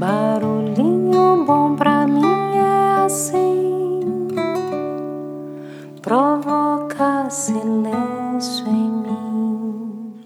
Barulhinho bom pra mim é assim, provoca silêncio em mim.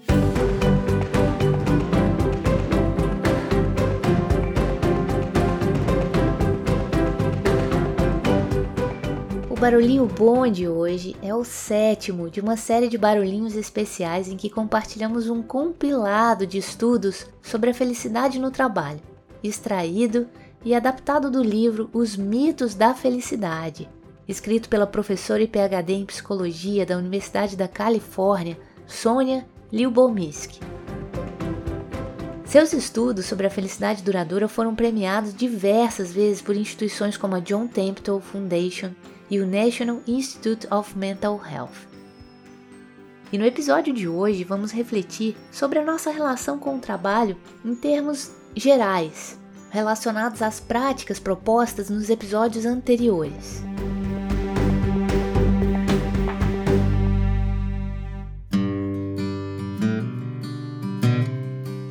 O barulhinho bom de hoje é o sétimo de uma série de barulhinhos especiais em que compartilhamos um compilado de estudos sobre a felicidade no trabalho extraído e adaptado do livro Os Mitos da Felicidade, escrito pela professora e PhD em Psicologia da Universidade da Califórnia, Sônia Liubomirsky. Seus estudos sobre a felicidade duradoura foram premiados diversas vezes por instituições como a John Templeton Foundation e o National Institute of Mental Health. E no episódio de hoje vamos refletir sobre a nossa relação com o trabalho em termos gerais, relacionados às práticas propostas nos episódios anteriores.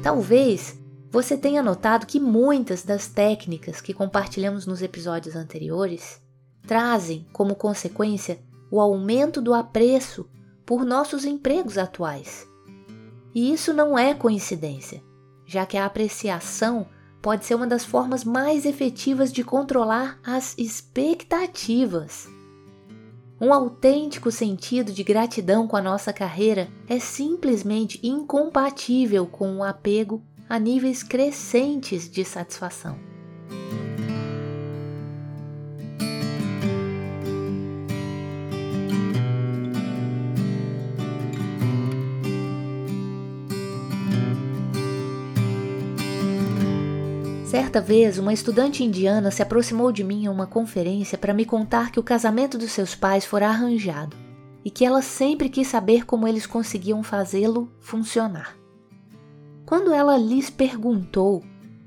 Talvez você tenha notado que muitas das técnicas que compartilhamos nos episódios anteriores trazem como consequência o aumento do apreço por nossos empregos atuais. E isso não é coincidência já que a apreciação pode ser uma das formas mais efetivas de controlar as expectativas. Um autêntico sentido de gratidão com a nossa carreira é simplesmente incompatível com o apego a níveis crescentes de satisfação. Certa vez, uma estudante indiana se aproximou de mim em uma conferência para me contar que o casamento dos seus pais fora arranjado e que ela sempre quis saber como eles conseguiam fazê-lo funcionar. Quando ela lhes perguntou,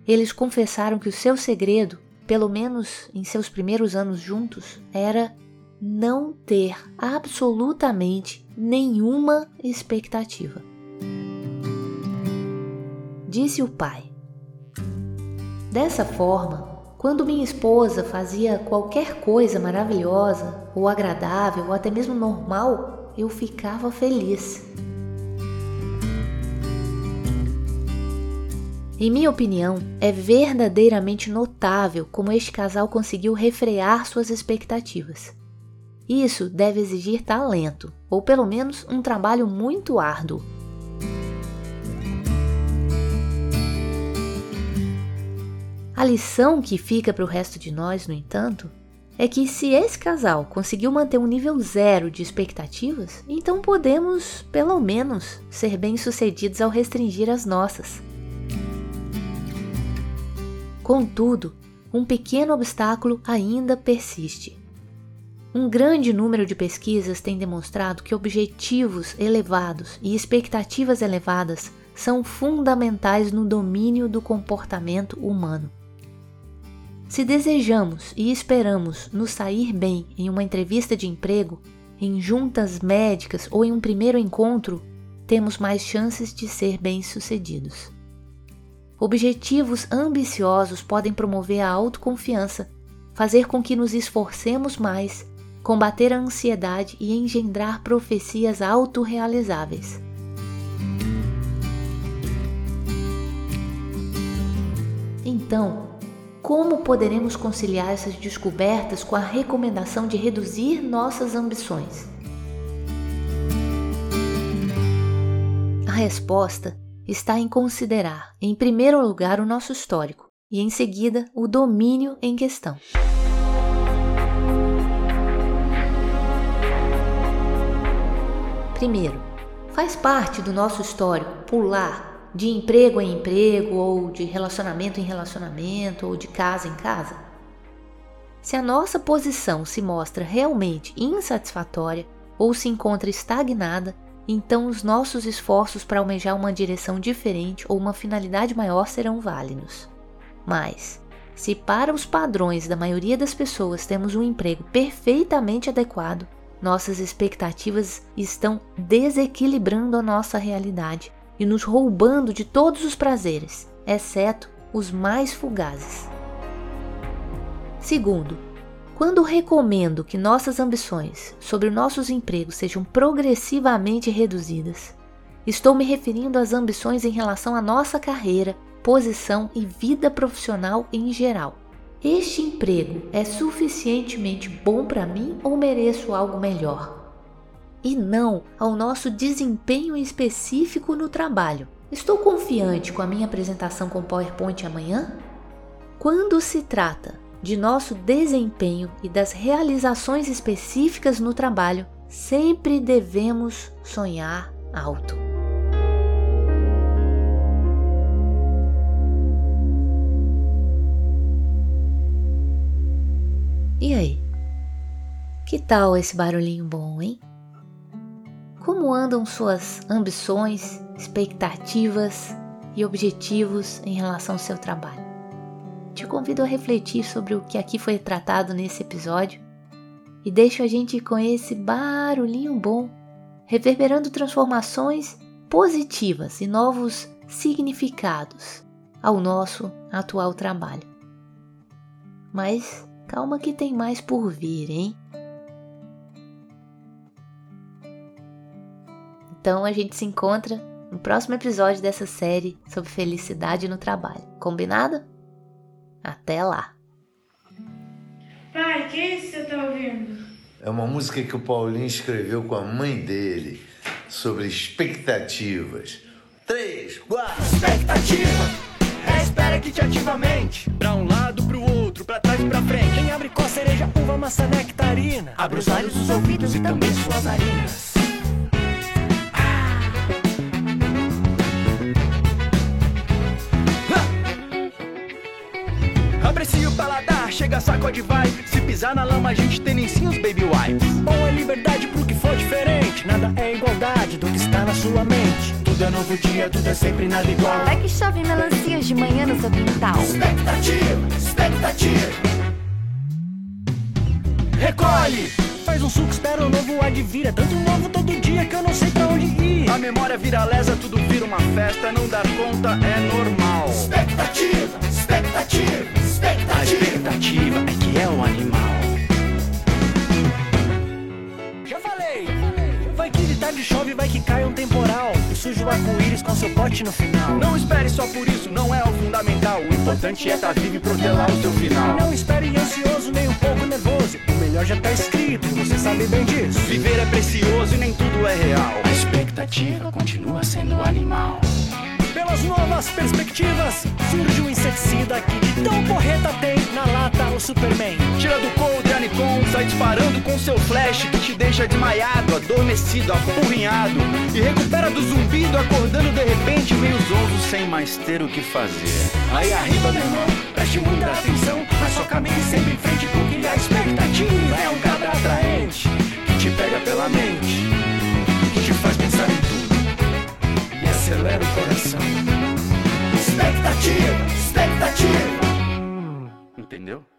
eles confessaram que o seu segredo, pelo menos em seus primeiros anos juntos, era não ter absolutamente nenhuma expectativa. Disse o pai: Dessa forma, quando minha esposa fazia qualquer coisa maravilhosa, ou agradável, ou até mesmo normal, eu ficava feliz. Em minha opinião, é verdadeiramente notável como este casal conseguiu refrear suas expectativas. Isso deve exigir talento, ou pelo menos um trabalho muito árduo. A lição que fica para o resto de nós, no entanto, é que se esse casal conseguiu manter um nível zero de expectativas, então podemos, pelo menos, ser bem-sucedidos ao restringir as nossas. Contudo, um pequeno obstáculo ainda persiste. Um grande número de pesquisas tem demonstrado que objetivos elevados e expectativas elevadas são fundamentais no domínio do comportamento humano. Se desejamos e esperamos nos sair bem em uma entrevista de emprego, em juntas médicas ou em um primeiro encontro, temos mais chances de ser bem-sucedidos. Objetivos ambiciosos podem promover a autoconfiança, fazer com que nos esforcemos mais, combater a ansiedade e engendrar profecias autorrealizáveis. Então, como poderemos conciliar essas descobertas com a recomendação de reduzir nossas ambições? A resposta está em considerar, em primeiro lugar, o nosso histórico e, em seguida, o domínio em questão. Primeiro, faz parte do nosso histórico pular de emprego em emprego, ou de relacionamento em relacionamento, ou de casa em casa? Se a nossa posição se mostra realmente insatisfatória ou se encontra estagnada, então os nossos esforços para almejar uma direção diferente ou uma finalidade maior serão válidos. Mas, se para os padrões da maioria das pessoas temos um emprego perfeitamente adequado, nossas expectativas estão desequilibrando a nossa realidade e nos roubando de todos os prazeres, exceto os mais fugazes. Segundo, quando recomendo que nossas ambições sobre nossos empregos sejam progressivamente reduzidas, estou me referindo às ambições em relação à nossa carreira, posição e vida profissional em geral. Este emprego é suficientemente bom para mim ou mereço algo melhor? E não ao nosso desempenho específico no trabalho. Estou confiante com a minha apresentação com PowerPoint amanhã? Quando se trata de nosso desempenho e das realizações específicas no trabalho, sempre devemos sonhar alto. E aí? Que tal esse barulhinho bom, hein? Como andam suas ambições, expectativas e objetivos em relação ao seu trabalho? te convido a refletir sobre o que aqui foi tratado nesse episódio e deixo a gente com esse barulhinho bom, reverberando transformações positivas e novos significados ao nosso atual trabalho. Mas calma que tem mais por vir, hein? Então a gente se encontra no próximo episódio dessa série sobre felicidade no trabalho. Combinado? Até lá. Pai, que é isso que você tá ouvindo? É uma música que o Paulinho escreveu com a mãe dele sobre expectativas. Três, quatro. Expectativa é espera que te ativa a mente. Pra um lado, pro outro, pra trás e pra frente. Quem abre com a cereja, uva, maçã, nectarina. Abre os olhos, os ouvidos e também suas narinas. Vai. Se pisar na lama, a gente tem nem sim os baby wipes. Bom é liberdade pro que for diferente. Nada é igualdade do que está na sua mente. Tudo é novo dia, tudo é sempre nada igual. Até que chove melancias de manhã no seu quintal. Expectativa, expectativa. Recolhe! Faz um suco, espera o novo advira. Tanto novo todo dia que eu não sei pra onde ir. A memória vira lesa, tudo vira uma festa. Não dar conta é normal. Expectativa, arco-íris com seu pote no final. Não espere só por isso, não é o fundamental. O importante é estar vivo e protelar o seu final. Não espere ansioso, nem um pouco nervoso. O melhor já tá escrito, você sabe bem disso. Viver é precioso e nem tudo é real. A expectativa continua sendo animal. Pelas novas perspectivas, surge um inseticida que de tão porreta tem na lata o Superman. Tira do coldre Nikon, sai disparando com seu flash que te deixa desmaiado, adormecido, apurrinhado. E recupera do zumbido, acordando de repente, meio zonzo, sem mais ter o que fazer. Aí arriba, meu irmão, preste muita atenção, mas só caminhe sempre em frente, porque a expectativa é um cabra atraente que te pega pela mente, que te faz pensar em tudo e acelera o coração. Expectativa, expectativa. Entendeu?